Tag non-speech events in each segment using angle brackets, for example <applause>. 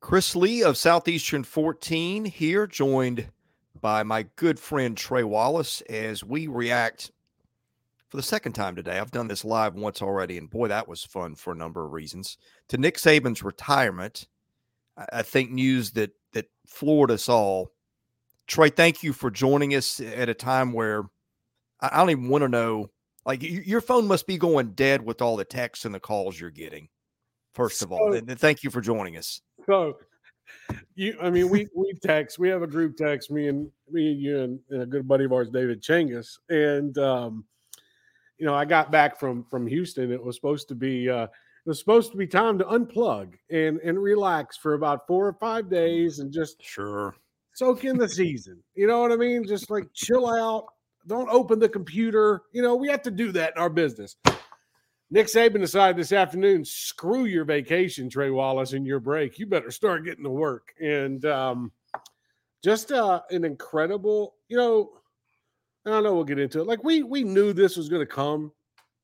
Chris Lee of Southeastern 14 here, joined by my good friend Trey Wallace as we react for the second time today. I've done this live once already, and boy, that was fun for a number of reasons. To Nick Saban's retirement, I think news that that floored us all. Trey, thank you for joining us at a time where I don't even want to know. Like your phone must be going dead with all the texts and the calls you're getting. First of all, and thank you for joining us. So, you, I mean, we we text. We have a group text. Me and me and you and, and a good buddy of ours, David Chengus, and um, you know, I got back from from Houston. It was supposed to be uh, it was supposed to be time to unplug and and relax for about four or five days and just sure soak in the season. You know what I mean? Just like chill out. Don't open the computer. You know, we have to do that in our business. Nick Saban decided this afternoon, screw your vacation, Trey Wallace, and your break. You better start getting to work. And um, just uh, an incredible, you know, I know we'll get into it. Like we we knew this was going to come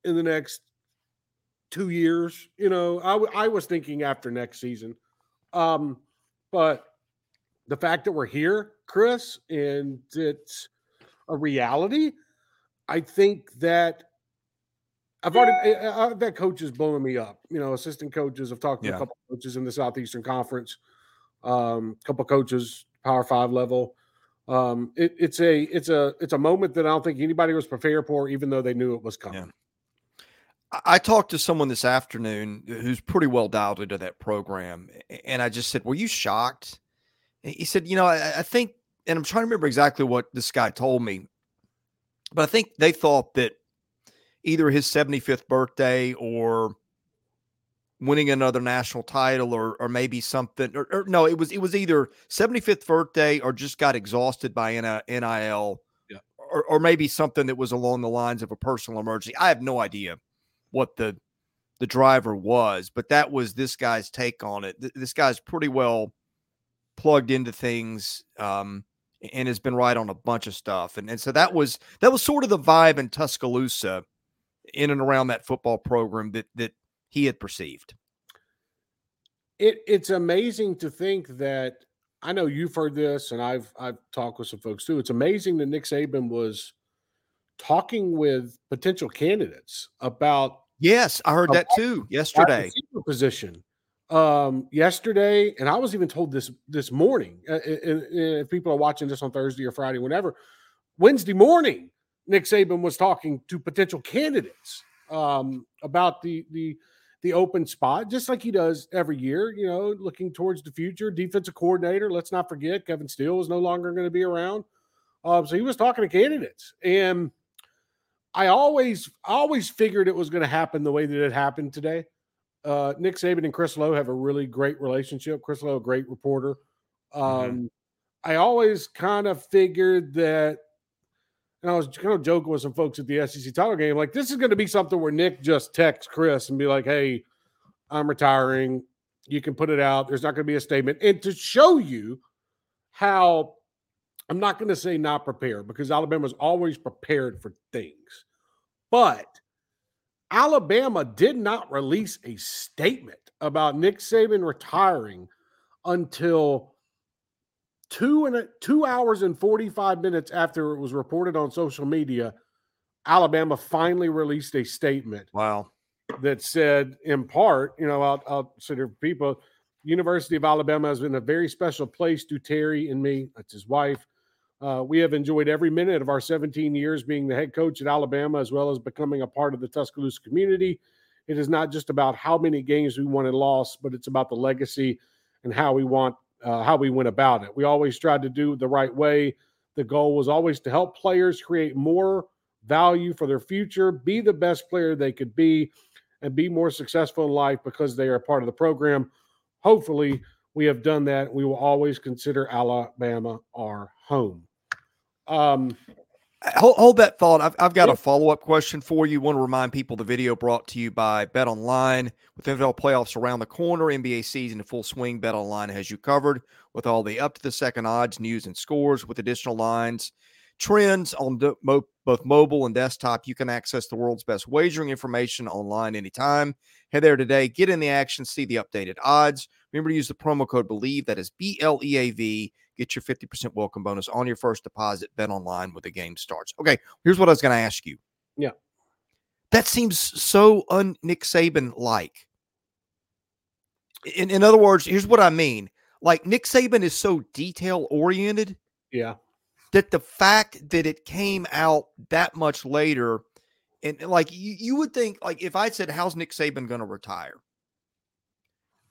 in the next two years. You know, I, w- I was thinking after next season. Um, but the fact that we're here, Chris, and it's a reality, I think that I've already I've had coaches blowing me up. You know, assistant coaches. I've talked to yeah. a couple coaches in the Southeastern Conference, um, a couple coaches, Power Five level. Um, it, it's a it's a it's a moment that I don't think anybody was prepared for, even though they knew it was coming. Yeah. I talked to someone this afternoon who's pretty well dialed into that program, and I just said, "Were you shocked?" He said, "You know, I, I think," and I'm trying to remember exactly what this guy told me, but I think they thought that either his 75th birthday or winning another national title or or maybe something or, or, no it was it was either 75th birthday or just got exhausted by NIL yeah. or, or maybe something that was along the lines of a personal emergency. I have no idea what the the driver was but that was this guy's take on it. This guy's pretty well plugged into things um, and has been right on a bunch of stuff. And and so that was that was sort of the vibe in Tuscaloosa in and around that football program that that he had perceived. It it's amazing to think that I know you've heard this, and I've I've talked with some folks too. It's amazing that Nick Saban was talking with potential candidates about. Yes, I heard that too yesterday. Position um yesterday, and I was even told this this morning. Uh, if people are watching this on Thursday or Friday, whenever Wednesday morning, Nick Saban was talking to potential candidates um, about the the the open spot, just like he does every year, you know, looking towards the future. Defensive coordinator, let's not forget, Kevin Steele is no longer going to be around. Um, so he was talking to candidates. And I always, always figured it was going to happen the way that it happened today. Uh, Nick Saban and Chris Low have a really great relationship. Chris Low, a great reporter. Mm-hmm. Um, mm-hmm. I always kind of figured that and I was kind of joking with some folks at the SEC title game, like this is going to be something where Nick just texts Chris and be like, "Hey, I'm retiring. You can put it out. There's not going to be a statement." And to show you how I'm not going to say not prepared because Alabama's always prepared for things, but Alabama did not release a statement about Nick Saban retiring until two and a, two hours and 45 minutes after it was reported on social media, Alabama finally released a statement. Wow. That said, in part, you know, I'll, I'll people, University of Alabama has been a very special place to Terry and me, that's his wife. Uh, we have enjoyed every minute of our 17 years being the head coach at Alabama, as well as becoming a part of the Tuscaloosa community. It is not just about how many games we won and lost, but it's about the legacy and how we want uh, how we went about it. We always tried to do the right way. The goal was always to help players create more value for their future, be the best player they could be, and be more successful in life because they are part of the program. Hopefully, we have done that. We will always consider Alabama our home. Um, Hold, hold, that thought. I've, I've got a follow up question for you. Want to remind people the video brought to you by BetOnline. With NFL playoffs around the corner, NBA season in full swing, BetOnline has you covered with all the up to the second odds, news, and scores with additional lines trends on the, mo- both mobile and desktop. You can access the world's best wagering information online anytime. Head there today, get in the action, see the updated odds. Remember to use the promo code BELIEVE. That is B L E A V. Get your 50% welcome bonus on your first deposit. Bet online when the game starts. Okay, here's what I was going to ask you. Yeah. That seems so un Nick Saban like. In, in other words, here's what I mean. Like Nick Saban is so detail oriented Yeah. that the fact that it came out that much later, and like you, you would think, like if I said, "How's Nick Saban going to retire?"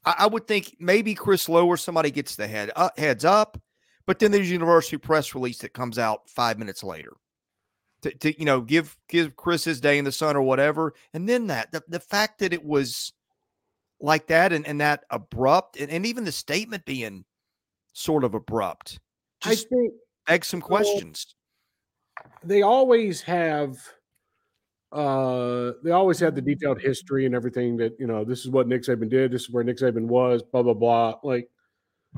I, I would think maybe Chris Low or somebody gets the head uh, heads up, but then there's university press release that comes out five minutes later to, to you know give give Chris his day in the sun or whatever, and then that the, the fact that it was like that and, and that abrupt and, and even the statement being sort of abrupt just I think begs some questions. they always have uh they always have the detailed history and everything that you know this is what Nick Saban did, this is where Nick Saban was, blah blah blah. Like,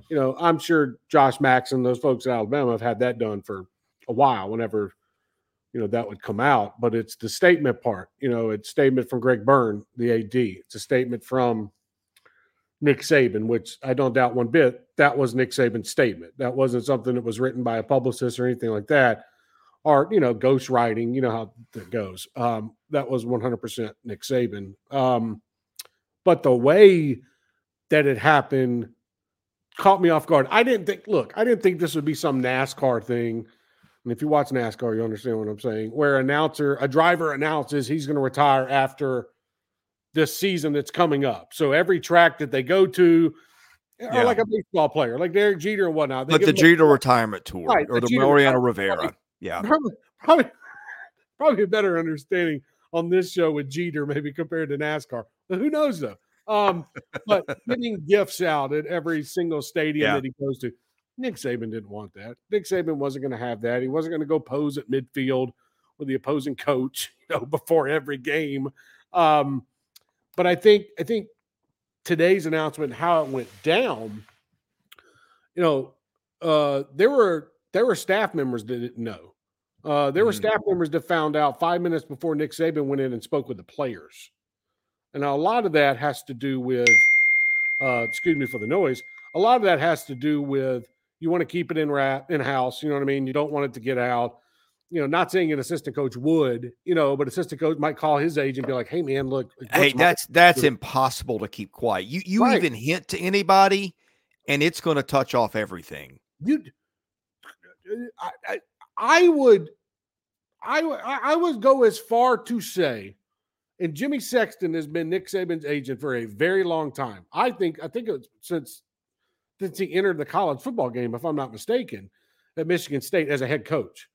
you know, I'm sure Josh Maxson those folks in Alabama have had that done for a while whenever you know that would come out, but it's the statement part, you know, it's statement from Greg Byrne, the AD. It's a statement from Nick Saban, which I don't doubt one bit. That was Nick Saban's statement. That wasn't something that was written by a publicist or anything like that or you know ghost writing you know how that goes um that was 100% nick saban um but the way that it happened caught me off guard i didn't think look i didn't think this would be some nascar thing and if you watch nascar you understand what i'm saying where announcer a driver announces he's going to retire after this season that's coming up so every track that they go to Yeah. or like a baseball player like derek jeter and whatnot they But the a- Jeter retirement tour Right, or the the Mariano. Rivera. Yeah. probably, probably, probably a better understanding on this show with Jeter, maybe compared to NASCAR. But who knows though? Um, but <laughs> getting gifts out at every single stadium Yeah. that he goes to. Nick Saban didn't want that. Nick Saban wasn't going to have that. He wasn't going to go pose at midfield with the opposing coach, <laughs> you know, before every game. Um, but I think I think today's announcement, how it went down, you know, uh, there were there were staff members that didn't know. Uh, there were Mhm. staff members that found out five minutes before Nick Saban went in and spoke with the players, and a lot of that has to do with, uh, excuse me for the noise. A lot of that has to do with you want to keep it in wrap in house. You know what I mean? You don't want it to get out. You know, not saying an assistant coach would, you know, but assistant coach might call his agent and be like, "Hey, man, look, Hey, that's that's Yeah. impossible to keep quiet. You you Right. even hint to anybody, and it's going to touch off everything. you I, I, I would I, would- I I would go as far to say and Jimmy Sexton has been Nick Saban's agent for a very long time. I think I think it's since since he entered the college football game if I'm not mistaken at Michigan State as a head coach.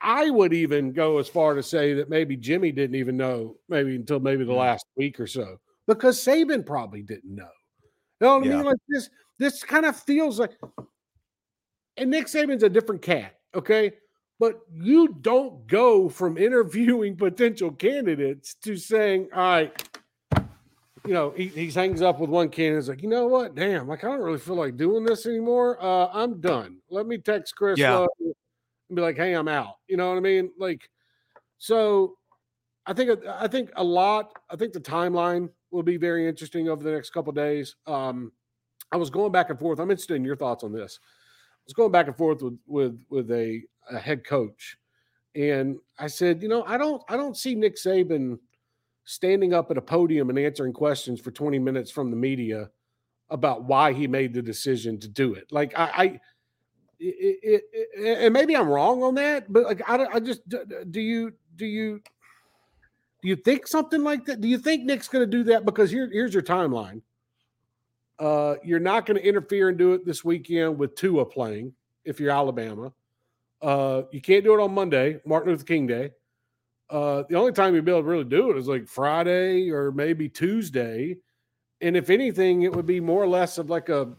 I would even go as far to say that maybe Jimmy didn't even know maybe until maybe the Mm. last week or so because Saban probably didn't know. You know what I mean? Like this this kind of feels like and Nick Saban's a different cat, okay? But you don't go from interviewing <laughs> potential candidates to saying, all right, you know, he, he hangs up with one candidate. He's like, you know what? Damn, like I don't really feel like doing this anymore. Uh, I'm done. Let me text Chris Yeah. And be like, hey, I'm out. You know what I mean? Like, so I think I think a lot. I think the timeline will be very interesting over the next couple of days. Um, I was going back and forth. I'm interested in your thoughts on this. I was going back and forth with with with a, a head coach, and I said, you know, I don't I don't see Nick Saban standing up at a podium and answering questions for 20 minutes from the media about why he made the decision to do it. Like I, I it, it, it, and maybe I'm wrong on that, but like I, I just do you do you do you think something like that? Do you think Nick's going to do that? Because here, here's your timeline. Uh, you're not going to interfere and do it this weekend with Tua playing if you're Alabama. Uh, you can't do it on Monday, Martin Luther King Day. Uh, the only time you'd be able to really do it is like Friday or maybe Tuesday. And if anything, it would be more or less of like a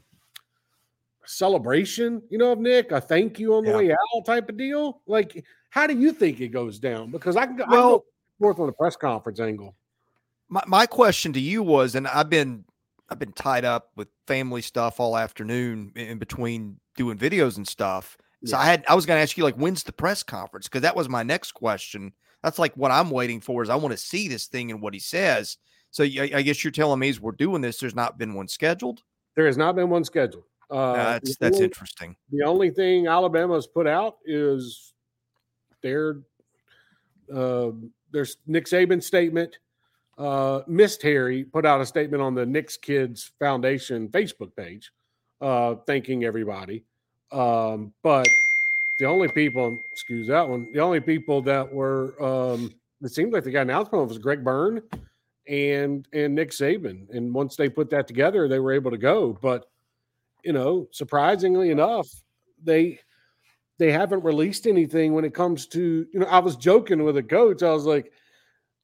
celebration, you know, of Nick, a thank you on the Yeah. way out type of deal. Like, how do you think it goes down? Because I can go, I Well- go forth on the press conference angle. My my question to you was, and I've been I've been tied up with family stuff all afternoon in between doing videos and stuff. So yeah. I had I was going to ask you like when's the press conference because that was my next question. That's like what I'm waiting for is I want to see this thing and what he says. So I, I guess you're telling me as we're doing this, there's not been one scheduled. There has not been one scheduled. Uh, that's that's only, interesting. The only thing Alabama's put out is their uh, there's Nick Saban's statement. Uh, Miss Terry put out a statement on the Nick's Kids Foundation Facebook page, uh, thanking everybody. Um, but the only people, excuse that one, the only people that were, um, it seemed like the guy announced on was Greg Byrne and and Nick Saban. And once they put that together, they were able to go. But you know, surprisingly enough, they they haven't released anything when it comes to you know. I was joking with a coach. I was like,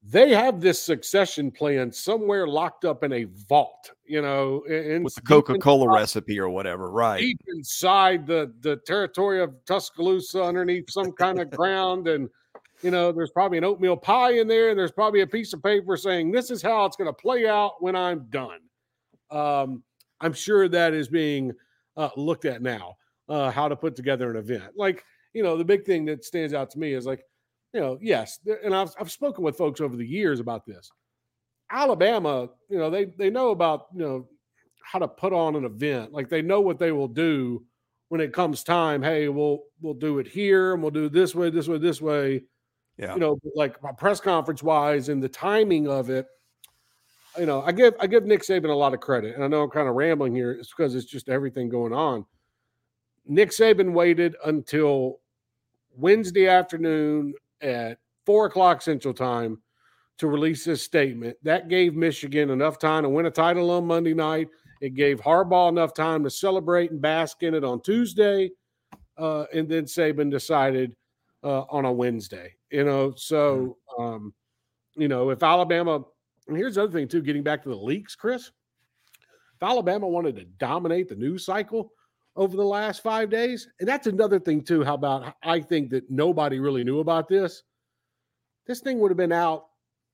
they have this succession plan somewhere locked up in a vault, you know, in, with the Coca Cola recipe or whatever, right? Deep inside the the territory of Tuscaloosa, underneath some kind of ground, and you know, there's probably an oatmeal pie in there, and there's probably a piece of paper saying this is how it's going to play out when I'm done. Um, I'm sure that is being uh, looked at now, uh, how to put together an event. Like, you know, the big thing that stands out to me is like, you know, yes, and I've, I've spoken with folks over the years about this. Alabama, you know, they they know about you know how to put on an event. Like they know what they will do when it comes time. Hey, we'll we'll do it here and we'll do this way, this way, this way. Yeah. You know, like press conference wise and the timing of it. You know, I give I give Nick Saban a lot of credit, and I know I'm kind of rambling here. It's because it's just everything going on. Nick Saban waited until Wednesday afternoon at four o'clock Central Time to release this statement. That gave Michigan enough time to win a title on Monday night. It gave Harbaugh enough time to celebrate and bask in it on Tuesday. Uh, and then Saban decided uh, on a Wednesday. You know, so um, you know if Alabama, and here's the other thing too, getting back to the leaks, Chris. If Alabama wanted to dominate the news cycle, over the last five days. And that's another thing, too. How about I think that nobody really knew about this? This thing would have been out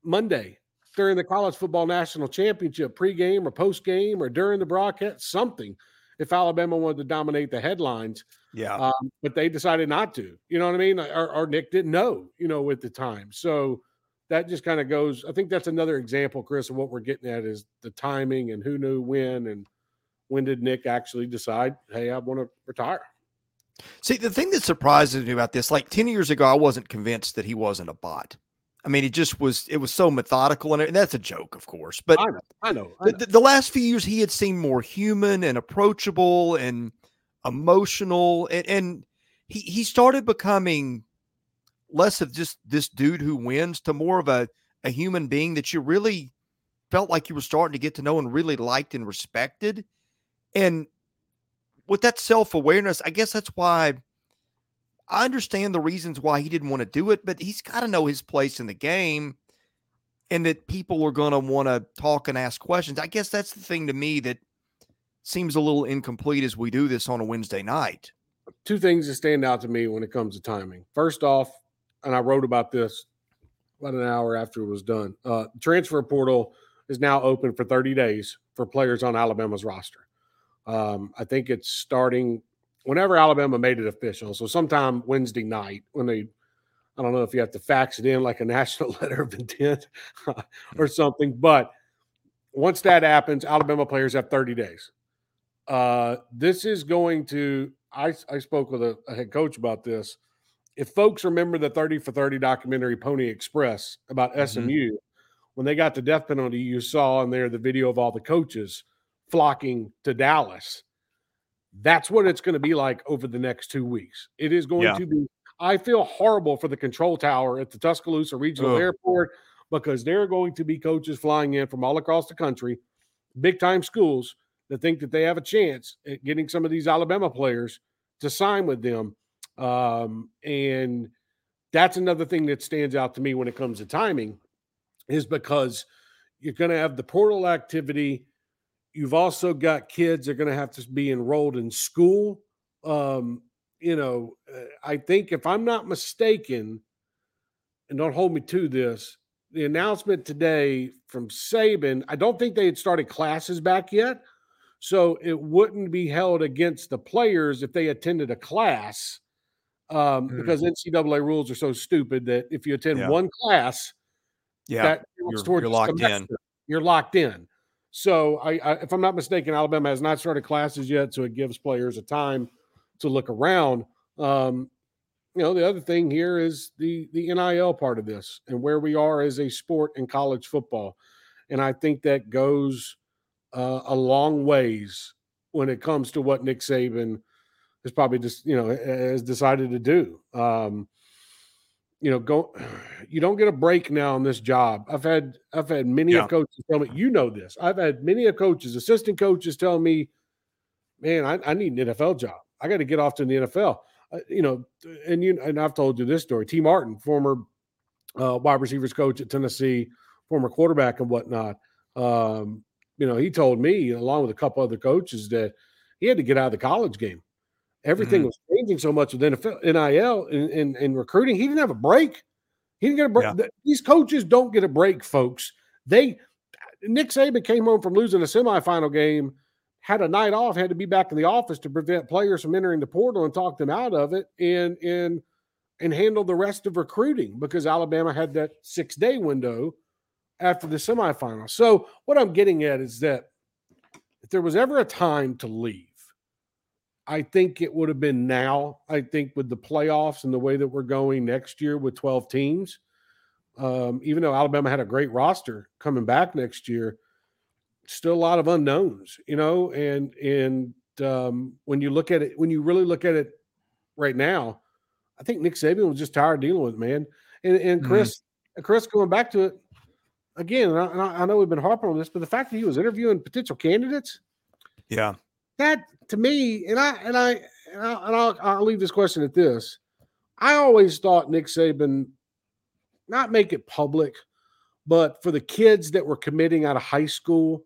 Monday during the college football national championship pregame or postgame or during the broadcast, something. If Alabama wanted to dominate the headlines, yeah, um, but they decided not to. You know what I mean? Or, or Nick didn't know, you know, at the time. So that just kind of goes. I think that's another example, Chris, of what we're getting at is the timing and who knew when and when did Nick actually decide, hey, I want to retire? See, the thing that surprises me about this, like 10 years ago, I wasn't convinced that he wasn't a bot. I mean, it just was, it was so methodical. And, that's a joke, of course. But I know, I know, I know. The, the, last few years, he had seemed more human and approachable and emotional. And, and he, he started becoming less of just this dude who wins to more of a, a human being that you really felt like you were starting to get to know and really liked and respected. And with that self awareness, I guess that's why I understand the reasons why he didn't want to do it, but he's got to know his place in the game and that people are going to want to talk and ask questions. I guess that's the thing to me that seems a little incomplete as we do this on a Wednesday night. Two things that stand out to me when it comes to timing. First off, and I wrote about this about an hour after it was done. Uh, transfer portal is now open for 30 days for players on Alabama's roster. Um, I think it's starting whenever Alabama made it official. So sometime Wednesday night when they, I don't know if you have to fax it in like a <laughs> national letter of intent <laughs> or something, but once that happens, Alabama players have 30 days. Uh, this is going to, I, I spoke with a, a head coach about this. If folks remember the 30 for 30 documentary Pony Express about mm-hmm. SMU, when they got the death penalty, you saw in there the video of all the coaches flocking to Dallas. That's what it's going to be like over the next two weeks. It is going yeah. to be. I feel horrible for the control tower at the Tuscaloosa Regional Ugh. Airport because there are going to be coaches flying in from all across the country, big time schools that think that they have a chance at getting some of these Alabama players to sign with them. Um, and that's another thing that stands out to me when it comes to timing is because you're going to have the portal activity You've also got kids that are going to have to be enrolled in school. Um, you know, uh, I think if I'm not mistaken, and don't hold me to this, the announcement today from Saban, I don't think they had started classes back yet. So it wouldn't be held against the players if they attended a class um, mm. because NCAA rules are so stupid that if you attend yeah. one class, yeah, that you're, towards you're locked semester, in. You're locked in. So, I, I, if I'm not mistaken, Alabama has not started classes yet, so it gives players a time to look around. Um, you know, the other thing here is the the NIL part of this and where we are as a sport in college football, and I think that goes uh, a long ways when it comes to what Nick Saban has probably just you know has decided to do. Um, you know, go. You don't get a break now on this job. I've had I've had many yeah. coaches tell me, you know this. I've had many of coaches, assistant coaches, tell me, man, I, I need an NFL job. I got to get off to the NFL. Uh, you know, and you and I've told you this story. T. Martin, former uh, wide receivers coach at Tennessee, former quarterback and whatnot. Um, you know, he told me, along with a couple other coaches, that he had to get out of the college game. Everything mm-hmm. was changing so much with NFL, NIL and, and, recruiting. He didn't have a break. He didn't get a break. Yeah. These coaches don't get a break, folks. They Nick Saban came home from losing a semifinal game, had a night off, had to be back in the office to prevent players from entering the portal and talk them out of it, and and and handle the rest of recruiting because Alabama had that six day window after the semifinal. So what I'm getting at is that if there was ever a time to leave, I think it would have been now. I think with the playoffs and the way that we're going next year with 12 teams, um, even though Alabama had a great roster coming back next year, still a lot of unknowns, you know. And and um, when you look at it, when you really look at it right now, I think Nick Saban was just tired dealing with it, man. And and mm-hmm. Chris, mm-hmm. Chris, going back to it again, and I, I know we've been harping on this, but the fact that he was interviewing potential candidates, yeah, that to me, and I and I and, I, will I'll leave this question at this. I always thought Nick Saban not make it public, but for the kids that were committing out of high school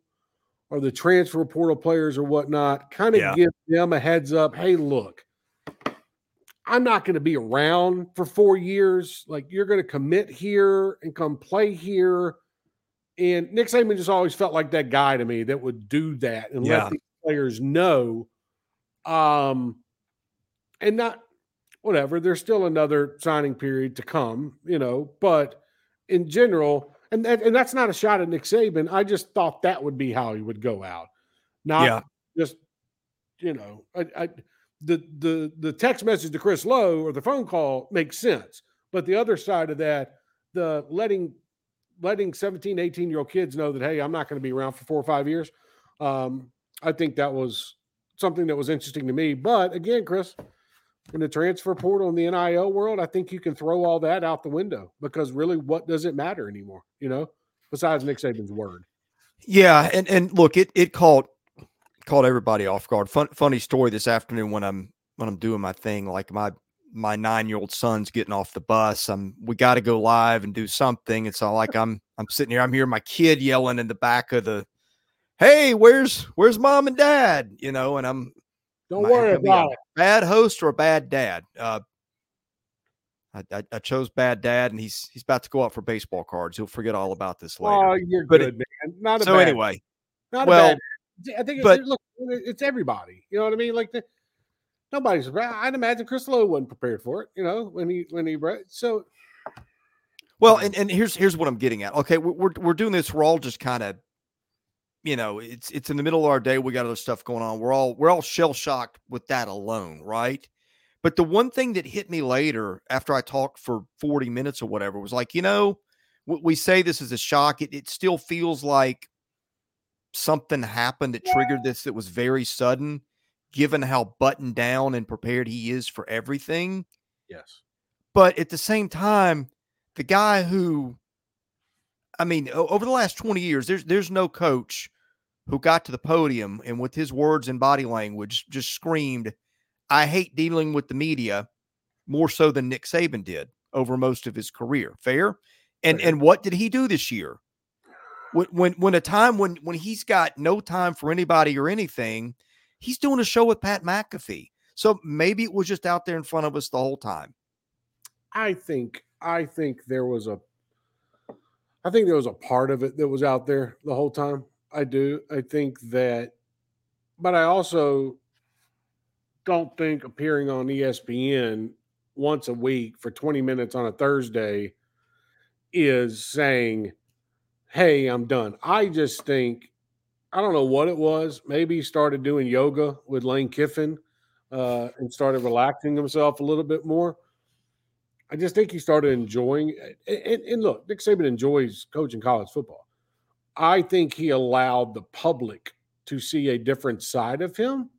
or the transfer portal players or whatnot, kind of yeah. give them a heads up. Hey, look, I'm not going to be around for four years. Like you're going to commit here and come play here. And Nick Saban just always felt like that guy to me that would do that and yeah. let the players know um, and not whatever. There's still another signing period to come, you know. But in general, and and that's not a shot at Nick Saban. I just thought that would be how he would go out, not yeah. just you know. I, I, the the the text message to Chris Lowe or the phone call makes sense, but the other side of that, the letting letting 17, 18 year old kids know that hey, I'm not going to be around for four or five years. Um, I think that was something that was interesting to me. But again, Chris, in the transfer portal in the NIL world, I think you can throw all that out the window because really, what does it matter anymore? You know, besides Nick Saban's word. Yeah, and and look, it it caught caught everybody off guard. Fun, funny story this afternoon when I'm when I'm doing my thing, like my my nine year old son's getting off the bus. I'm we got to go live and do something. It's all like I'm I'm sitting here. I'm hearing my kid yelling in the back of the hey, where's where's mom and dad? You know, and I'm don't worry about it. Bad host or a bad dad? Uh, I, I, I, chose bad dad, and he's he's about to go out for baseball cards. He'll forget all about this later. Oh, you're but good, it, man. Not so bad, anyway. Not well, I think but, look, it's everybody. You know what I mean? Like the, nobody's. I'd imagine Chris Low wasn't prepared for it. You know when he when he so. Well, and, and here's here's what I'm getting at. Okay, we're we're doing this. We're all just kind of you know, it's it's in the middle of our day. We got other stuff going on. We're all we're all shell shocked with that alone, right? But the one thing that hit me later after I talked for 40 minutes or whatever was like, you know, we say this is a shock. It, it still feels like something happened that triggered this that was very sudden, given how buttoned down and prepared he is for everything. Yes. But at the same time, the guy who I mean, over the last 20 years, there's there's no coach who got to the podium and with his words and body language just screamed, I hate dealing with the media more so than Nick Saban did over most of his career. Fair? And and what did he do this year? When when when a time when when he's got no time for anybody or anything, he's doing a show with Pat McAfee. So maybe it was just out there in front of us the whole time. I think I think there was a I think there was a part of it that was out there the whole time. I do. I think that, but I also don't think appearing on ESPN once a week for 20 minutes on a Thursday is saying, Hey, I'm done. I just think, I don't know what it was. Maybe he started doing yoga with Lane Kiffin uh, and started relaxing himself a little bit more. I just think he started enjoying and, and look, Nick Saban enjoys coaching college football. I think he allowed the public to see a different side of him.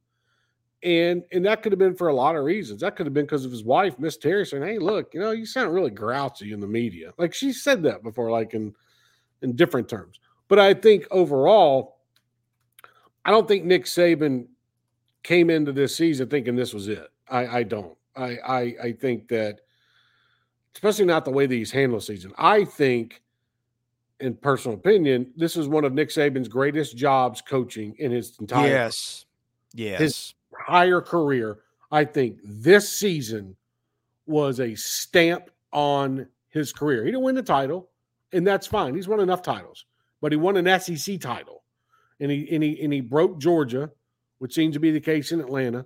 And and that could have been for a lot of reasons. That could have been because of his wife, Miss Terry, saying, Hey, look, you know, you sound really grouchy in the media. Like she said that before, like in in different terms. But I think overall, I don't think Nick Saban came into this season thinking this was it. I, I don't. I, I I think that especially not the way that he's handled the season. I think in personal opinion, this is one of Nick Saban's greatest jobs coaching in his entire yes, yes, his entire career. I think this season was a stamp on his career. He didn't win the title, and that's fine. He's won enough titles, but he won an SEC title, and he and he and he broke Georgia, which seems to be the case in Atlanta.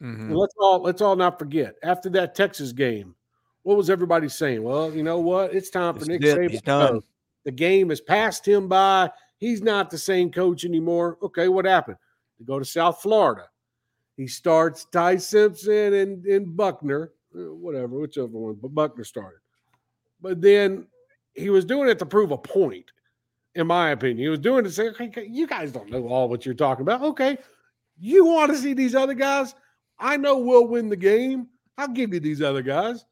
Mm-hmm. Let's all let's all not forget after that Texas game, what was everybody saying? Well, you know what? It's time for Nick Saban. He's done. The game has passed him by. He's not the same coach anymore. Okay, what happened? To go to South Florida. He starts Ty Simpson and, and Buchner, uh, whatever, whichever one, but Buchner started. But then he was doing it to prove a point, in my opinion. He was doing it to say, okay, you guys don't know all what you're talking about. Okay, you want to see these other guys? I know we'll win the game. I'll give you these other guys.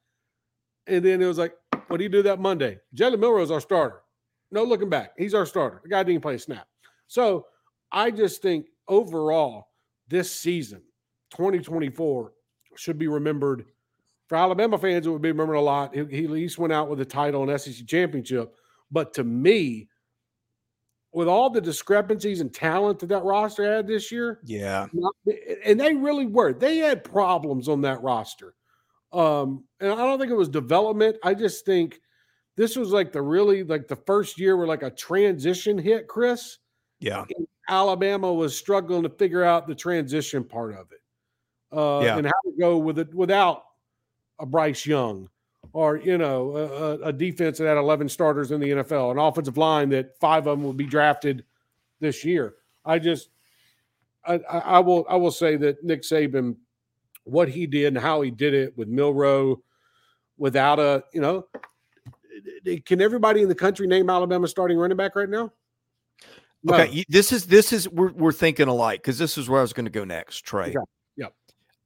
And then it was like, what do you do that Monday? Jalen Milroe's our starter. No looking back. He's our starter. The guy didn't play a snap. So I just think overall, this season, 2024, should be remembered. For Alabama fans, it would be remembered a lot. He, he at least went out with a title and SEC championship. But to me, with all the discrepancies and talent that that roster had this year, yeah, and they really were. They had problems on that roster, um, and I don't think it was development. I just think this was like the really like the first year where like a transition hit, Chris. Yeah. Alabama was struggling to figure out the transition part of it. Uh, yeah. and how to go with it without a Bryce Young or you know a, a, defense that had 11 starters in the NFL, an offensive line that five of them will be drafted this year. I just I, I will I will say that Nick Saban, what he did and how he did it with Milroe, without a you know can everybody in the country name Alabama starting running back right now? No. Okay, this is this is we're we're thinking alike because this is where I was going to go next, Trey. Okay. Yep.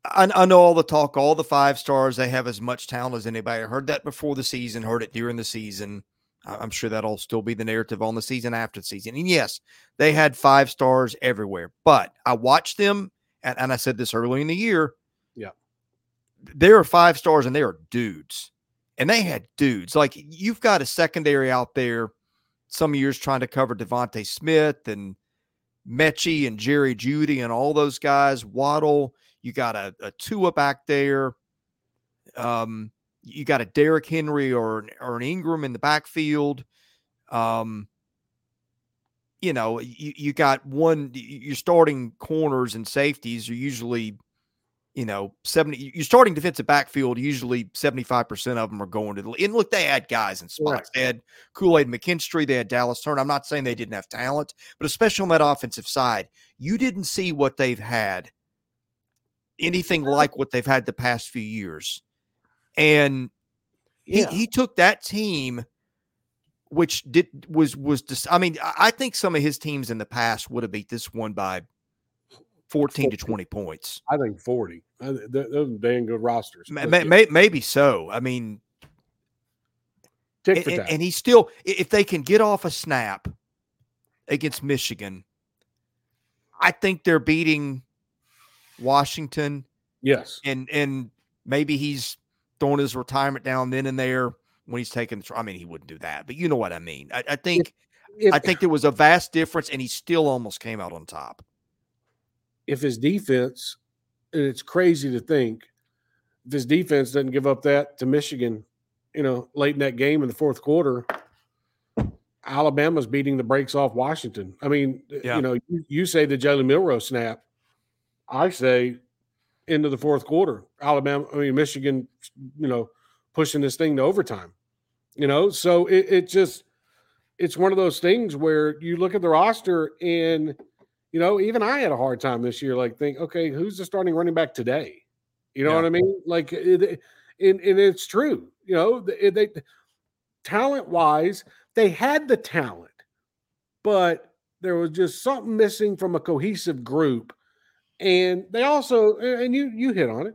I, I know all the talk, all the five stars. They have as much talent as anybody. I heard that before the season. Heard it during the season. I'm sure that'll still be the narrative on the season after the season. And yes, they had five stars everywhere. But I watched them, and, and I said this early in the year. They are five stars and they are dudes and they had dudes like you've got a secondary out there some years trying to cover DeVonta Smith and Metchie and Jerry Jeudy and all those guys. Waddle, you got a, a Tua back there. Um, you got a Derrick Henry or or an Ingram in the backfield. Um, you know, you, you got one. You're starting corners and safeties are usually you know, 70, you're starting defensive backfield, usually 75% of them are going to the, and look, they had guys in spots. Right. They had Kool Aid McKinstry, they had Dallas Turner. I'm not saying they didn't have talent, but especially on that offensive side, you didn't see what they've had, anything like what they've had the past few years. And yeah. he, he took that team, which did was was just, I mean, I think some of his teams in the past would have beat this one by 14 to 20 points. I think 40. those are damn good rosters. May, may, maybe so. I mean, and, and, and he still, if they can get off a snap against Michigan, I think they're beating Washington. Yes. And and maybe he's throwing his retirement down then and there when he's taking the, I mean, he wouldn't do that, but you know what I mean. I, I think if, if, I think there was a vast difference and he still almost came out on top if his defense, and it's crazy to think, if his defense doesn't give up that to Michigan, you know, late in that game in the fourth quarter, Alabama's beating the brakes off Washington. I mean, yeah. you know, you, you, say the Jalen Milroe snap. I say into the fourth quarter. Alabama, I mean Michigan, you know, pushing this thing to overtime. You know, so it, it just it's one of those things where you look at the roster and you know, even I had a hard time this year, like think, okay, who's the starting running back today? You know yeah. what I mean? Like, it, and, and it's true. You know, they, they talent wise, they had the talent, but there was just something missing from a cohesive group. And they also, and you you hit on it,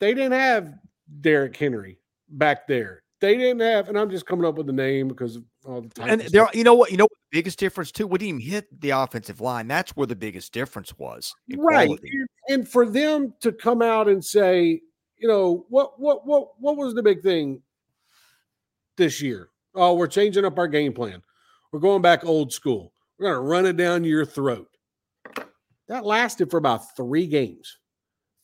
they didn't have Derrick Henry back there. They didn't have, and I'm just coming up with the name because of all the time. And there, you know what, you know what the biggest difference too. We didn't even hit the offensive line. That's where the biggest difference was. Right, and, and for them to come out and say, you know, what what what what was the big thing this year? Oh, we're changing up our game plan. We're going back old school. We're going to run it down your throat. That lasted for about three games.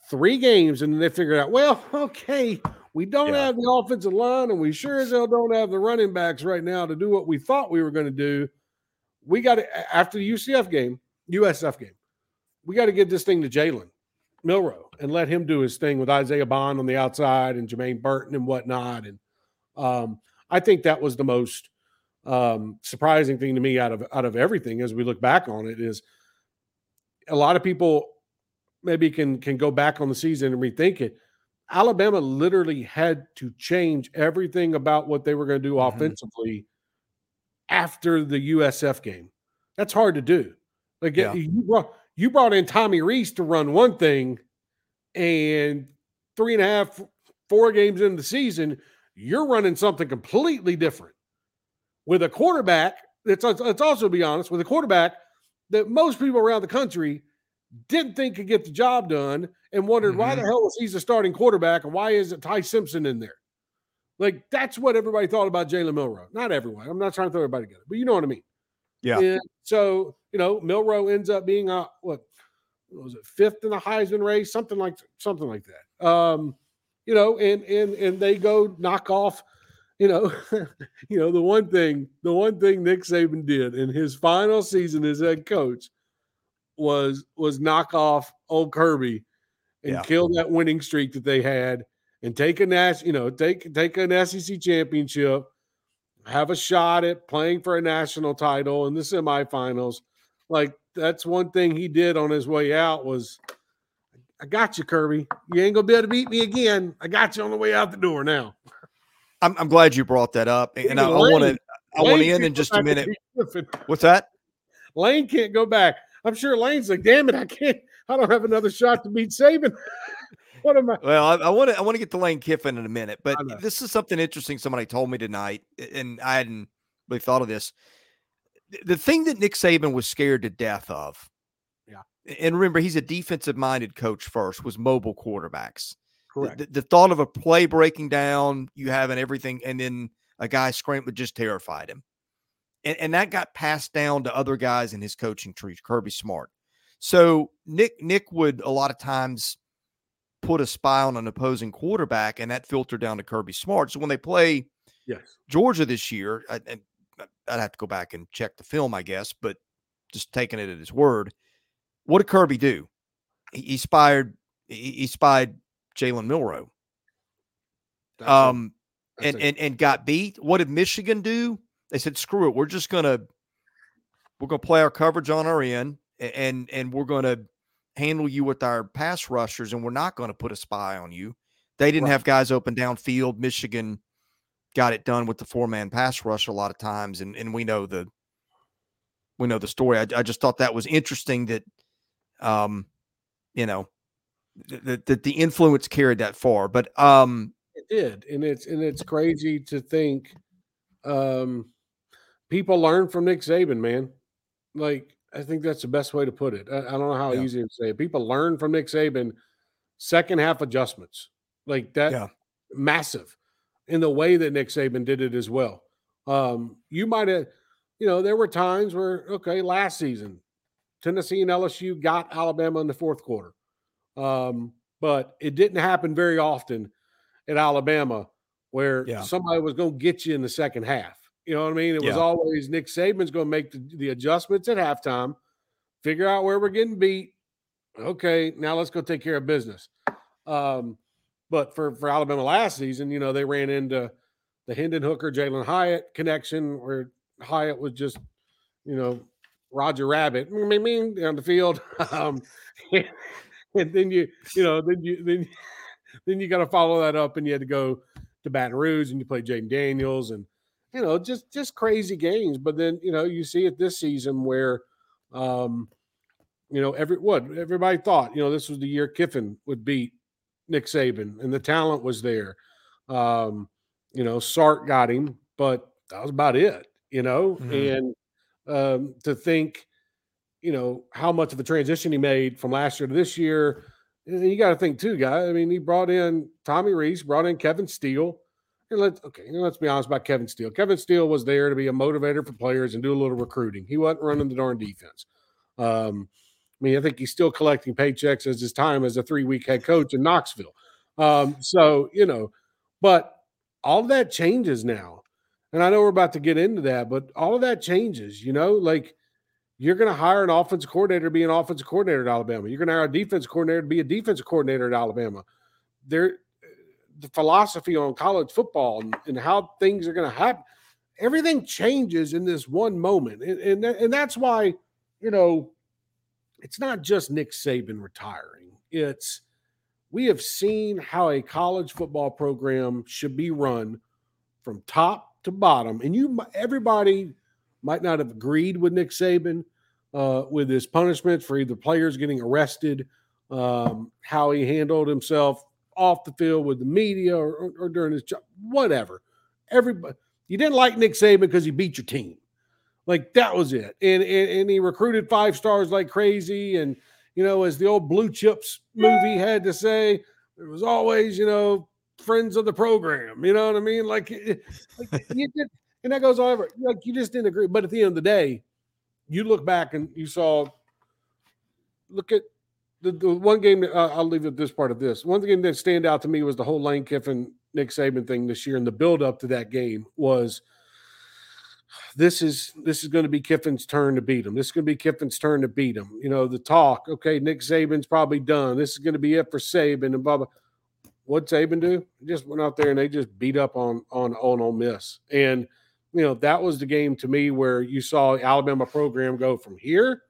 Three games, and then they figured out, well, <laughs> okay, we don't yeah. have the offensive line, and we sure as hell don't have the running backs right now to do what we thought we were going to do. We got to, after the UCF game, USF game, we got to get this thing to Jalen Milroe and let him do his thing with Isaiah Bond on the outside and Jermaine Burton and whatnot. And um, I think that was the most um, surprising thing to me out of out of everything as we look back on it is a lot of people maybe can can go back on the season and rethink it. Alabama literally had to change everything about what they were going to do mm-hmm. offensively after the USF game. That's hard to do. Like yeah. you brought you brought in Tommy Rees to run one thing, and three and a half, four games into the season, you're running something completely different with a quarterback. Let's, let's also be honest with a quarterback that most people around the country didn't think could get the job done and wondered mm-hmm. why the mm-hmm. hell is he the starting quarterback and why isn't Ty Simpson in there? Like that's what everybody thought about Jalen Milroe. Not everyone. I'm not trying to throw everybody together, but you know what I mean. Yeah. And so you know, Milroe ends up being a what, what was it fifth in the Heisman race, something like something like that. Um, you know, and and and they go knock off you know, <laughs> you know, the one thing, the one thing Nick Saban did in his final season as head coach was was knock off old Kirby and yeah. kill that winning streak that they had and take a Nash, you know, take take an SEC championship, have a shot at playing for a national title in the semifinals. Like that's one thing he did on his way out was I got you, Kirby. You ain't gonna be able to beat me again. I got you on the way out the door now. I'm, I'm glad you brought that up, and I want to I want to end in just a minute. What's that? Lane can't go back. I'm sure Lane's like, damn it, I can't. I don't have another shot to beat Saban. <laughs> what am I? Well, I want to I want to get to Lane Kiffin in a minute, but this is something interesting. Somebody told me tonight, and I hadn't really thought of this. The thing that Nick Saban was scared to death of, yeah, and remember he's a defensive minded coach first, was mobile quarterbacks. Correct. The, the, thought of a play breaking down, you having everything, and then a guy scrambling just terrified him. And, and that got passed down to other guys in his coaching tree, Kirby Smart. So Nick Nick would a lot of times put a spy on an opposing quarterback, and that filtered down to Kirby Smart. So when they play yes. Georgia this year, I, and I'd have to go back and check the film, I guess, but just taking it at his word. What did Kirby do? He, he spied he, he spied Jalen Milroe. That's um, and, and and got beat. What did Michigan do? They said, "Screw it, we're just gonna we're gonna play our coverage on our end, and and we're gonna handle you with our pass rushers, and we're not gonna put a spy on you." They didn't right. have guys open downfield. Michigan got it done with the four man pass rush a lot of times, and and we know the we know the story. I, I just thought that was interesting that, um, you know, that the, the influence carried that far. But um, it did, and it's and it's crazy to think um, people learn from Nick Saban, man. Like I think that's the best way to put it. I, I don't know how yeah. easy to say it. People learn from Nick Saban second half adjustments like that, yeah. massive in the way that Nick Saban did it as well. Um, you might have, you know, there were times where okay, last season Tennessee and LSU got Alabama in the fourth quarter. Um, but it didn't happen very often at Alabama where yeah. somebody was going to get you in the second half. You know what I mean? It was always Nick Saban's going to make the, the adjustments at halftime, figure out where we're getting beat. Okay, now let's go take care of business. Um, but for for Alabama last season, you know, they ran into the Hendon Hooker, Jalin Hyatt connection where Hyatt was just, you know, Roger Rabbit on the field. <laughs> Um, <laughs> and then you, you know, then you then <laughs> then you got to follow that up, and you had to go to Baton Rouge, and you play Jayden Daniels, and you know, just just crazy games. But then you know, you see it this season where, um, you know, every what everybody thought, you know, this was the year Kiffin would beat Nick Saban, and the talent was there. Um, you know, Sark got him, but that was about it. You know, mm-hmm. and um, to think, you know, how much of a transition he made from last year to this year. And you got to think too, guy. I mean, he brought in Tommy Rees, brought in Kevin Steele. And let's okay, let's be honest about Kevin Steele. Kevin Steele was there to be a motivator for players and do a little recruiting. He wasn't running the darn defense. Um, I mean, I think he's still collecting paychecks as his time as a three-week head coach in Knoxville. Um, so you know, but all that changes now. And I know we're about to get into that, but all of that changes, you know, like you're going to hire an offensive coordinator to be an offensive coordinator at Alabama. You're going to hire a defense coordinator to be a defensive coordinator at Alabama. There, the philosophy on college football and, and how things are going to happen, everything changes in this one moment. And, and, and that's why, you know, it's not just Nick Saban retiring. It's we have seen how a college football program should be run from top to bottom. And you, everybody might not have agreed with Nick Saban uh, with his punishments for either players getting arrested, um, how he handled himself off the field with the media or, or, or during his job, whatever. Everybody, you didn't like Nick Saban because he beat your team. Like that was it. And, and, and he recruited five stars like crazy and – you know, as the old Blue Chips movie had to say, there was always, you know, friends of the program. You know what I mean? Like, like <laughs> you did, and that goes on. over. Like you just didn't agree. But at the end of the day, you look back and you saw. Look at the, the one game. Uh, I'll leave it this part of this. One game that stand out to me was the whole Lane Kiffin Nick Saban thing this year, and the build up to that game was this is this is going to be Kiffin's turn to beat him. This is going to be Kiffin's turn to beat him. You know, the talk, okay, Nick Saban's probably done. This is going to be it for Saban and blah blah. What'd Saban do? He just went out there and they just beat up on on on Ole Miss. And you know, that was the game to me where you saw Alabama program go from here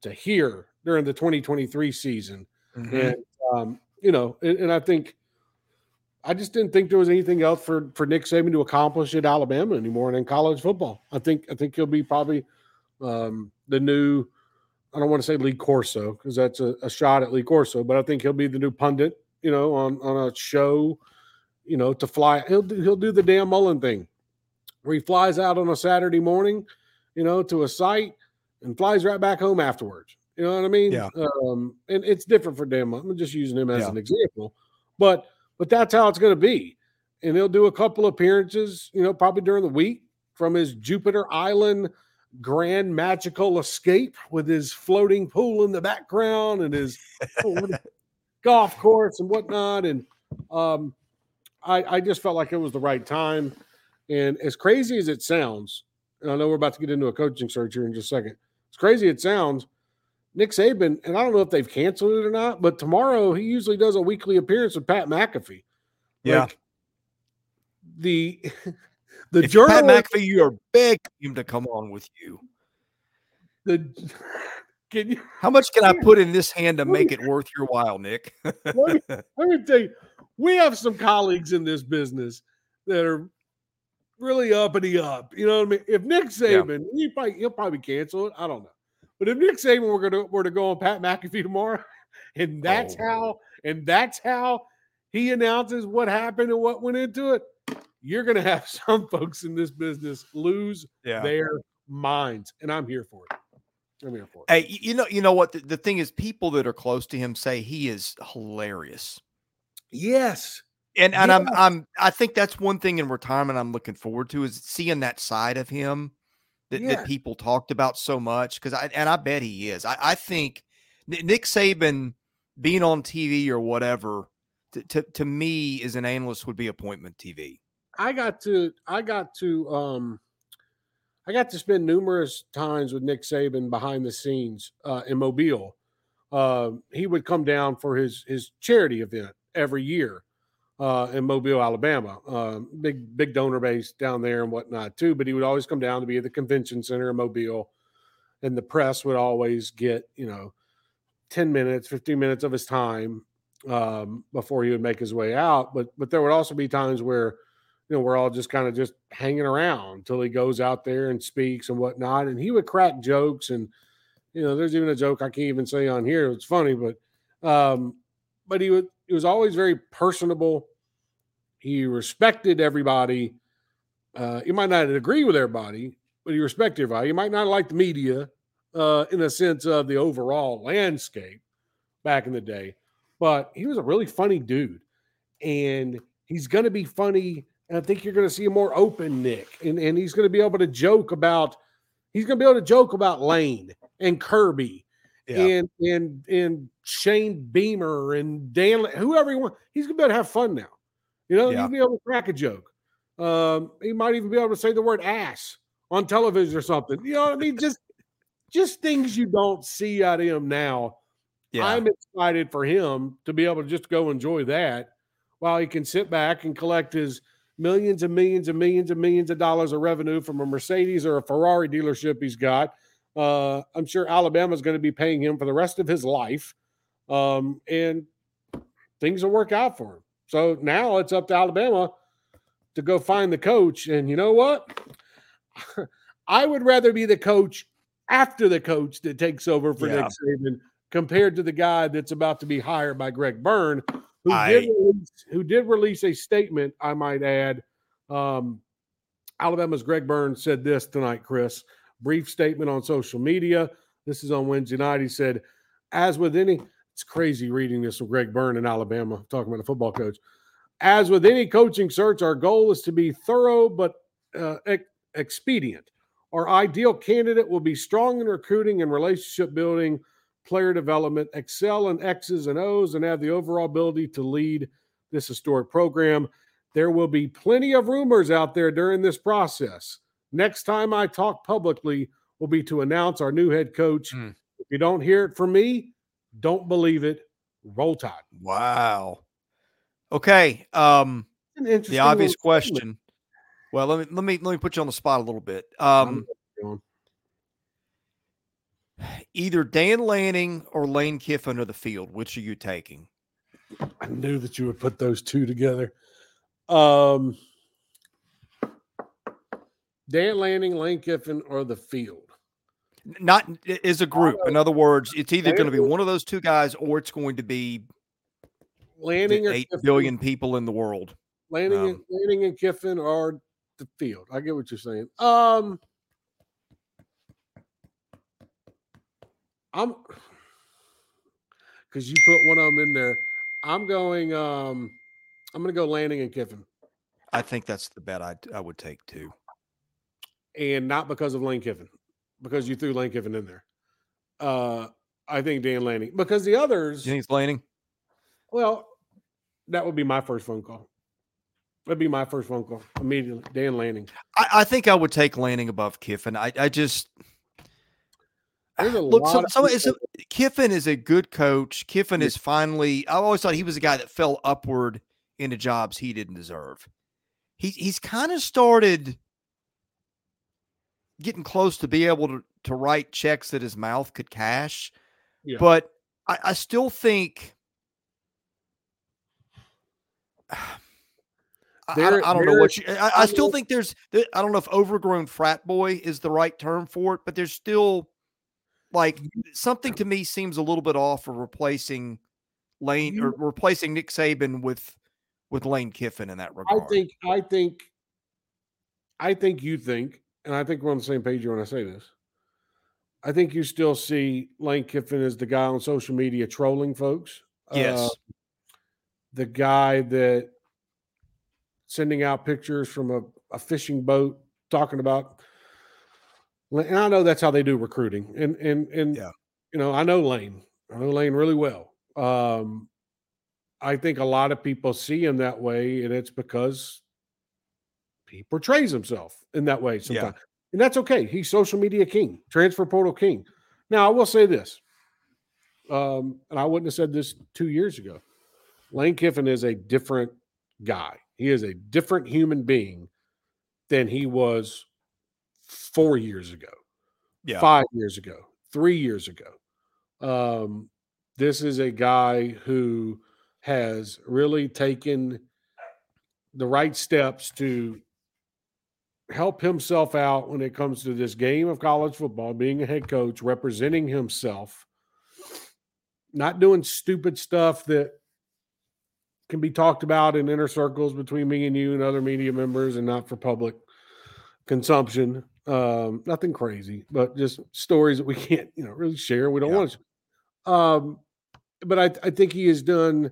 to here during the 2023 season. Mm-hmm. And um, you know, and, and I think I just didn't think there was anything else for for Nick Saban to accomplish at Alabama anymore and in college football. I think I think he'll be probably um, the new. I don't want to say Lee Corso because that's a, a, shot at Lee Corso, but I think he'll be the new pundit. You know, on on a show. You know, to fly, he'll do, he'll do the Dan Mullen thing, where he flies out on a Saturday morning, you know, to a site and flies right back home afterwards. You know what I mean? Yeah. Um, and it's different for Dan I'm just using him as yeah. an example, but but that's how it's going to be. And he'll do a couple appearances, you know, probably during the week from his Jupiter Island grand magical escape with his floating pool in the background and his <laughs> golf course and whatnot. And um, I, I just felt like it was the right time. And as crazy as it sounds, and I know we're about to get into a coaching search here in just a second. As crazy it sounds, Nick Saban, and I don't know if they've canceled it or not, but tomorrow he usually does a weekly appearance with Pat McAfee. Yeah. Like the <laughs> the if journal Pat McAfee, you are begging him to come on with you. The <laughs> can you how much can I <laughs> put in this hand to make it worth your while, Nick? let, me, let me tell you, we have some colleagues in this business that are really uppity up. You know what I mean? If Nick Saban, yeah. he probably, he'll probably cancel it. I don't know. But if Nick Saban were gonna were to go on Pat McAfee tomorrow, <laughs> and that's oh. how and that's how he announces what happened and what went into it, you're gonna have <laughs> some folks in this business lose yeah. their minds, and I'm here for it. I'm here for it. Hey, you know, you know what? The, the thing is, people that are close to him say he is hilarious. Yes. And and I'm I'm I think that's one thing in retirement I'm looking forward to is seeing that side of him that, yeah. that people talked about so much because I and I bet he is. I, I think Nick Saban being on TV or whatever to, to, to me as an analyst would be appointment TV. I got to I got to um I got to spend numerous times with Nick Saban behind the scenes uh, in Mobile uh, he would come down for his his charity event every year uh, in Mobile, Alabama. Uh, big big donor base down there and whatnot too. But he would always come down to be at the convention center in Mobile, and the press would always get you know ten minutes, fifteen minutes of his time um, before he would make his way out. But but there would also be times where you know we're all just kind of just hanging around until he goes out there and speaks and whatnot. And he would crack jokes and you know there's even a joke I can't even say on here. It's funny, but um, but he would he was always very personable. He respected everybody. Uh, he might not agree with everybody, but he respected everybody. He might not like the media uh, in a sense of the overall landscape back in the day, but he was a really funny dude. And he's going to be funny. And I think you're going to see a more open Nick. And, and he's going to be able to joke about, he's going to be able to joke about Lane and Kirby yeah. and and and Shane Beamer and Dan, whoever he wants. He's gonna be able to have fun now. You know, yeah. he'll be able to crack a joke. Um, he might even be able to say the word ass on television or something. You know what I mean? Just just things you don't see out of him now. Yeah. I'm excited for him to be able to just go enjoy that while he can sit back and collect his millions and millions and millions and millions of dollars of revenue from a Mercedes or a Ferrari dealership he's got uh, I'm sure Alabama is going to be paying him for the rest of his life, um, and things will work out for him. So now it's up to Alabama to go find the coach. And you know what? <laughs> I would rather be the coach after the coach that takes over for yeah. Nick Saban compared to the guy that's about to be hired by Greg Byrne, who, I, did, release, who did release a statement, I might add. Um, Alabama's Greg Byrne said this tonight, Chris brief statement on social media. This is on Wednesday night. He said, as with any, it's crazy reading this from Greg Byrne in Alabama, talking about a football coach. As with any coaching search, our goal is to be thorough but uh, ex- expedient. Our ideal candidate will be strong in recruiting and relationship building, player development, excel in X's and O's, and have the overall ability to lead this historic program. There will be plenty of rumors out there during this process. Next time I talk publicly will be to announce our new head coach. Mm. If you don't hear it from me, don't believe it. Roll Tide. Wow. Okay. Um the obvious question. Statement. Well, let me let me let me put you on the spot a little bit. Um either Dan Lanning or Lane Kiffin of the field. Which are you taking? I knew that you would put those two together. Um Dan Lanning, Lane Kiffin, or the field? Not as a group. In other words, it's either going to be one of those two guys or it's going to be Lanning eight billion people in the world. Lanning, um, and, Lanning and Kiffin are the field. I get what you're saying. Um, I'm because you put one of them in there. I'm going. Um, I'm going to go Lanning and Kiffin. I think that's the bet I I would take too and not because of Lane Kiffin, because you threw Lane Kiffin in there. Uh, I think Dan Lanning because the others. You think it's Lanning? Well, that would be my first phone call. That'd be my first phone call immediately. Dan Lanning. I, I think I would take Lanning above Kiffin. I, I just <sighs> look. So, so is a, Kiffin is a good coach. Kiffin yeah. is finally. I always thought he was a guy that fell upward into jobs he didn't deserve. He he's kind of started getting close to be able to, to write checks that his mouth could cash. Yeah. But I, I still think I, <sighs> there, I, I, don't know what you. I, I, still think there's. I don't know if overgrown frat boy is the right term for it, but there's still like something to me seems a little bit off for replacing Lane or replacing Nick Saban with with Lane Kiffin in that regard. I think. I think. I think you think and I think we're on the same page here when I say this. I think you still see Lane Kiffin as the guy on social media trolling folks. Yes. Uh, the guy that sending out pictures from a, a fishing boat talking about and I know that's how they do recruiting. And and and yeah. you know, I know Lane. I know Lane really well. Um I think a lot of people see him that way, and it's because he portrays himself in that way sometimes. Yeah. And that's okay. He's social media king, transfer portal king. Now, I will say this. um, and I wouldn't have said this two years ago. Lane Kiffin is a different guy. He is a different human being than he was four years ago, Yeah. five years ago, three years ago. Um, this is a guy who has really taken the right steps to help himself out when it comes to this game of college football, being a head coach, representing himself, not doing stupid stuff that can be talked about in inner circles between me and you and other media members and not for public consumption. Um, nothing crazy, but just stories that we <laughs> can't, you know, really share. We don't Yeah. want to. Um, but I, I think he has done,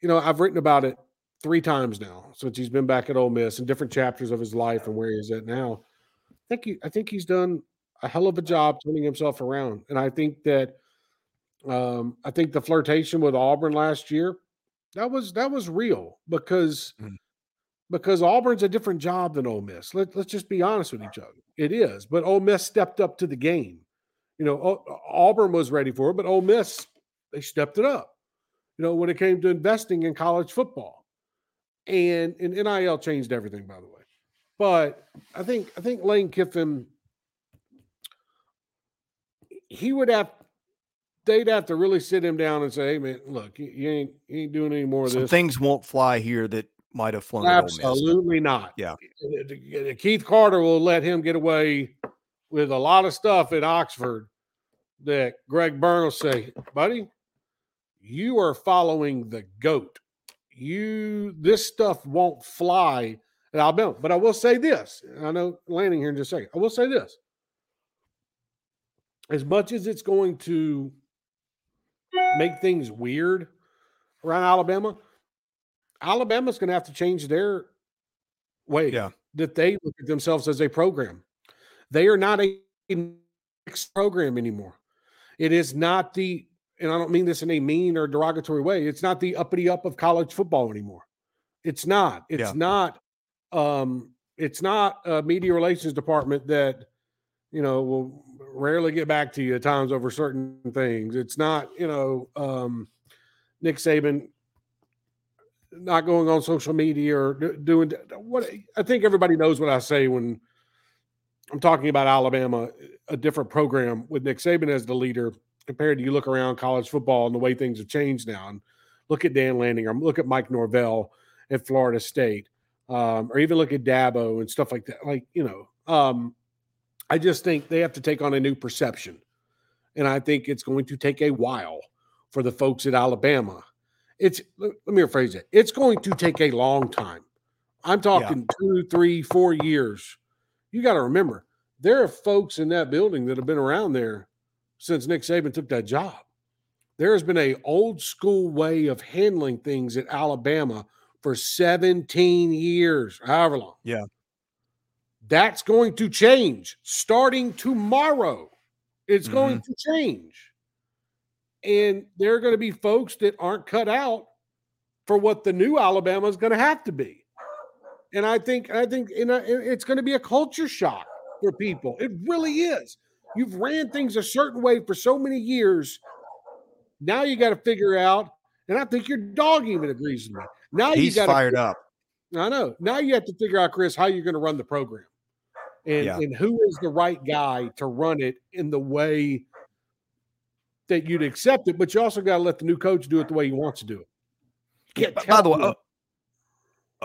you know, I've written about it three times now since he's been back at Ole Miss in different chapters of his life and where he is at now. I think he, I think he's done a hell of a job turning himself around, and I think that, um, I think the flirtation with Auburn last year, that was that was real because Mhm. because Auburn's a different job than Ole Miss. Let, let's just be honest with each other. It is, but Ole Miss stepped up to the game. You know, Au- Auburn was ready for it, but Ole Miss they stepped it up. You know, when it came to investing in college football, and and NIL changed everything, by the way. But I think I think Lane Kiffin, he would have, they'd have to really sit him down and say, "Hey, man, look, you, ain't you ain't doing any more of Some this." things won't fly here that might have flown at Ole Miss. Absolutely not. Yeah. Keith Carter will let him get away with a lot of stuff at Oxford that Greg Byrne will say, buddy, you are following the goat. You this stuff won't fly at Alabama. But I will say this. I know landing here in just a second. I will say this. As much as it's going to make things weird around Alabama, Alabama's going to have to change their way Yeah. that they look at themselves as a program. They are not a mixed program anymore. It is not the, and I don't mean this in a mean or derogatory way. It's not the uppity up of college football anymore. It's not. It's Yeah. not. Um, it's not a media relations department that you know will rarely get back to you at times over certain things. It's not. You know, um, Nick Saban not going on social media or doing what I think everybody knows what I say when I'm talking about Alabama, a different program with Nick Saban as the leader compared to you look around college football and the way things have changed now. And look at Dan Lanning or look at Mike Norvell at Florida State, um, or even look at Dabo and stuff like that. Like, you know, um, I just think they have to take on a new perception. And I think it's going to take a while for the folks at Alabama. It's let let me rephrase it. It's going to take a long time. I'm talking two, three, four years. You got to remember, there are folks in that building that have been around there since Nick Saban took that job. There has been a old school way of handling things at Alabama for 17 years, however long. Yeah. That's going to change starting tomorrow. It's going Mm-hmm. to change. And there are going to be folks that aren't cut out for what the new Alabama is going to have to be. And I think I think know, it's going to be a culture shock for people. It really is. You've ran things a certain way for so many years. Now you got to figure out, and I think your dog even agrees with me. Now He's you gotta, fired up. I know. Now you have to figure out, Chris, how you're going to run the program, and Yeah. and who is the right guy to run it in the way that you'd accept it. But you also got to let the new coach do it the way he wants to do it. You can't By- By the way, o-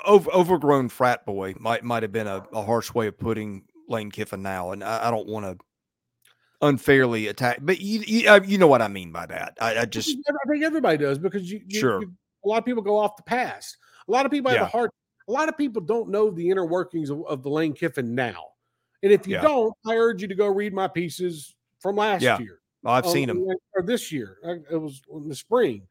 over, overgrown frat boy might might have been a, a harsh way of putting Lane Kiffin now, and I, I don't want to unfairly attacked. but you you, uh, you know what I mean by that. I, I just I think everybody does because you, you- Sure. you- a lot of people go off the past. A lot of people have a Yeah. hard. A lot of people don't know the inner workings of, of the Lane Kiffin now. And if you Yeah. don't, I urge you to go read my pieces from last Yeah. year. I've on- seen them or this year. Uh, It was in the spring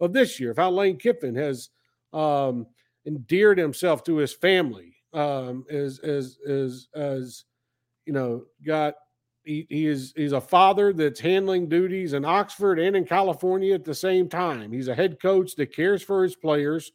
of this year. Of how Lane Kiffin has um, endeared himself to his family, um, as as as as you know, got he, is he's a father that's handling duties in Oxford and in California at the same time. He's a head coach that cares for his players,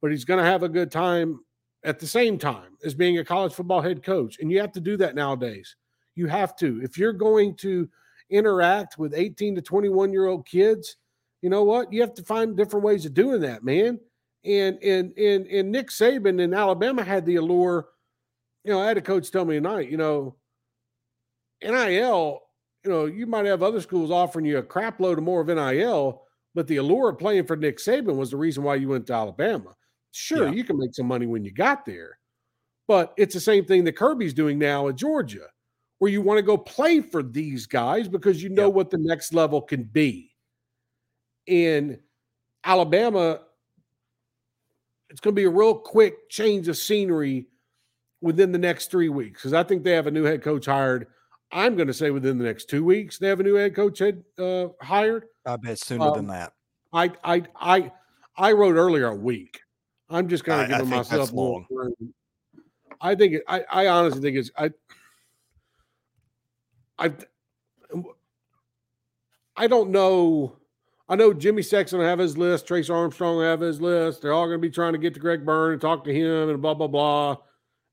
but he's going to have a good time at the same time as being a college football head coach. And you have to do that nowadays. You have to. If you're going to interact with 18 to 21 year old kids, you know what? You have to find different ways of doing that, man. And and and and Nick Saban in Alabama had the allure. You know, I had a coach tell me tonight, you know, NIL, you know, you might have other schools offering you a crap load of more of NIL, but the allure of playing for Nick Saban was the reason why you went to Alabama. Sure, yeah. you can make some money when you got there, but it's the same thing that Kirby's doing now at Georgia, where you want to go play for these guys because you know yep. what the next level can be. In Alabama, it's going to be a real quick change of scenery within the next three weeks because I think they have a new head coach hired I'm going to say within the next two weeks they have a new head coach head, uh, hired. I bet sooner um, than that. I I I I wrote earlier a week. I'm just kind of giving myself long. I think it, I I honestly think it's I I I don't know. I know Jimmy Sexton will have his list. Trace Armstrong will have his list. They're all going to be trying to get to Greg Byrne and talk to him and blah blah blah.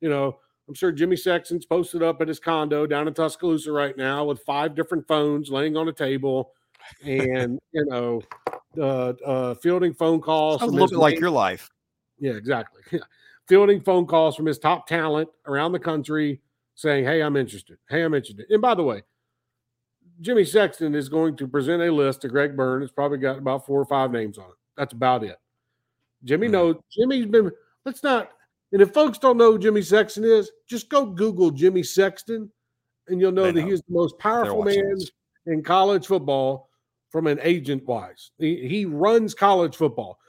You know, I'm sure Jimmy Sexton's posted up at his condo down in Tuscaloosa right now with five different phones laying on a table, and <laughs> you know, uh, uh, fielding phone calls. Sounds a little bit like your life. Yeah, exactly. <laughs> fielding phone calls from his top talent around the country, saying, "Hey, I'm interested. Hey, I'm interested." And by the way, Jimmy Sexton is going to present a list to Greg Byrne. It's probably got about four or five names on it. That's about it. Jimmy mm-hmm. knows. Jimmy's been. Let's not and if folks don't know who Jimmy Sexton is, just go Google Jimmy Sexton and you'll know, know. that he's the most powerful man this. in college football from an agent wise. He, he runs college football.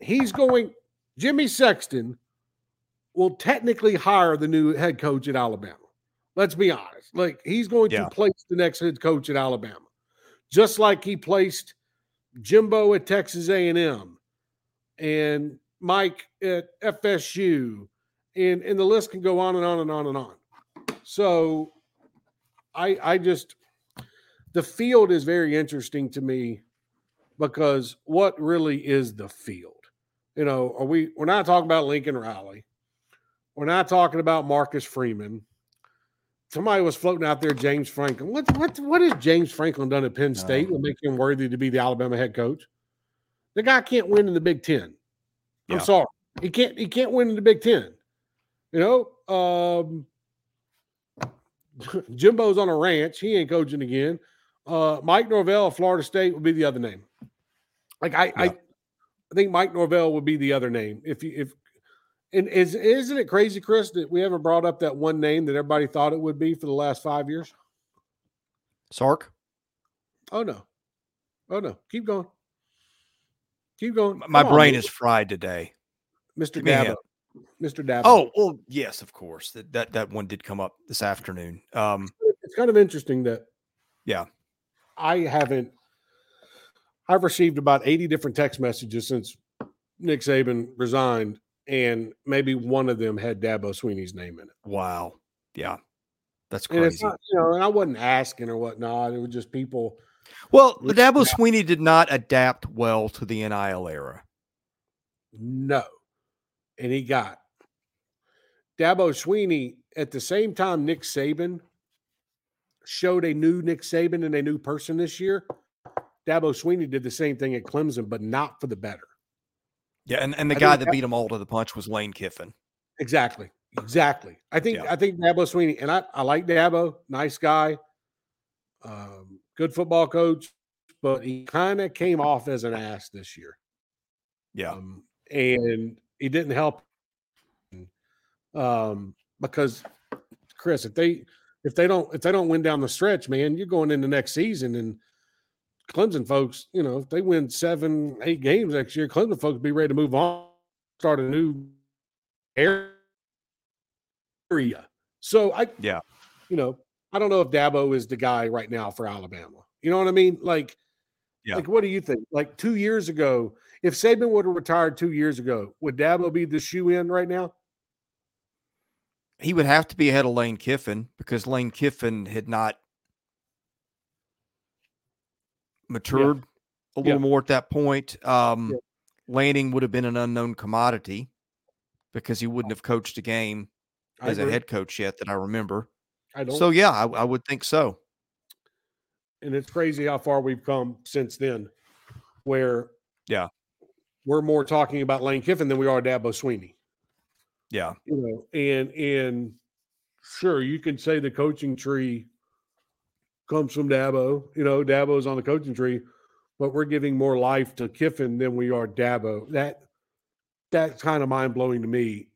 He's going, Jimmy Sexton will technically hire the new head coach at Alabama. Let's be honest. Like he's going yeah. to place the next head coach at Alabama, just like he placed Jimbo at Texas A&M and Mike at FSU, and and the list can go on and on and on and on. So, I I just the field is very interesting to me because what really is the field? You know, are we we're not talking about Lincoln Riley. We're not talking about Marcus Freeman. Somebody was floating out there, James Franklin. What what what has James Franklin done at Penn State no. to make him worthy to be the Alabama head coach? The guy can't win in the Big Ten. I'm sorry. He can't he can't win in the Big Ten. You know, um, <laughs> Jimbo's on a ranch. He ain't coaching again. Uh, Mike Norvell of Florida State would be the other name. Like I, yeah. I, I think Mike Norvell would be the other name. If you if and is isn't it crazy, Chris, that we haven't brought up that one name that everybody thought it would be for the last five years? Sark. Oh no. Oh no. Keep going. Keep going. My Come brain on, is fried today. Mr. Dabo. Mr. Dabo. Oh, well, yes, of course. That that that one did come up this afternoon. Um it's kind of interesting that yeah. I haven't I've received about 80 different text messages since Nick Saban resigned, and maybe one of them had Dabo Swinney's name in it. Wow. Yeah. That's crazy. And it's not, you know, and I wasn't asking or whatnot. It was just people well, Dabo Swinney did not adapt well to the NIL era. No. And he got Dabo Swinney at the same time Nick Saban showed a new Nick Saban and a new person this year. Dabo Swinney did the same thing at Clemson, but not for the better. Yeah, and, and the I guy that beat him all to the punch was Lane Kiffin. Exactly. Exactly. I think yeah. I think Dabo Swinney, and I, I like Dabo, nice guy. Um, good football coach, but he kind of came off as an ass this year. Yeah. Um, and he didn't help um, because Chris, if they if they don't if they don't win down the stretch, man, you're going into next season and Clemson folks, you know, if they win seven, eight games next year, Clemson folks be ready to move on, start a new area. So I yeah, you know, I don't know if Dabo is the guy right now for Alabama. You know what I mean? Like, yeah. like what do you think? Like two years ago, if Saban would have retired two years ago, would Dabo be the shoe in right now? He would have to be ahead of Lane Kiffin because Lane Kiffin had not matured yeah. a little yeah. more at that point. Um, Lanning would have been an unknown commodity because he wouldn't have coached a game as a head coach yet that I remember. I don't. So yeah, I, I would think so. and it's crazy how far we've come since then. Where yeah, we're more talking about Lane Kiffin than we are Dabo Swinney. Yeah, you know, and and sure you can say the coaching tree comes from Dabo. You know, Dabo's on the coaching tree, but we're giving more life to Kiffin than we are Dabo. That that's kind of mind blowing to me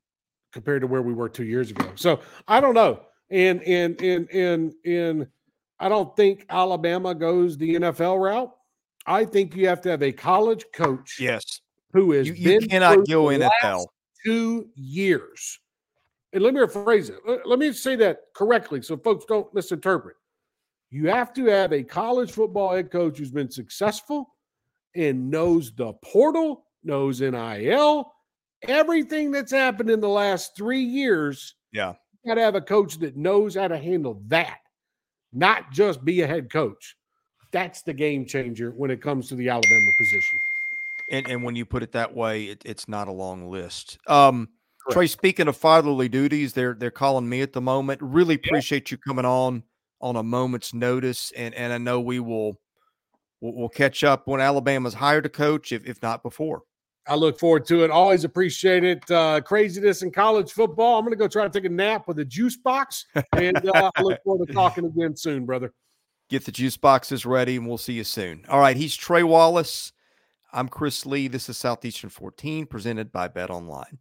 compared to where we were two years ago. So I don't know. And and and and and I don't think Alabama goes the NFL route. I think you have to have a college coach. Yes. Who is you, you cannot go NFL two years. And let me rephrase it. Let me say that correctly so folks don't misinterpret. You have to have a college football head coach who's been successful and knows the portal, knows NIL, everything that's happened in the last three years. Yeah. Got to have a coach that knows how to handle that, not just be a head coach. That's the game changer when it comes to the Alabama position. And and when you put it that way, it, it's not a long list. Um, Trey, speaking of fatherly duties, they're they're calling me at the moment. Really appreciate yeah. you coming on on a moment's notice, and and I know we will we'll, we'll catch up when Alabama's hired a coach, if if not before. I look forward to it. Always appreciate it. Uh, craziness in college football. I'm going to go try to take a nap with a juice box, and uh, I look forward to talking again soon, brother. Get the juice boxes ready, and we'll see you soon. All right, he's Trey Wallace. I'm Chris Low. This is Southeastern 14, presented by BetOnline.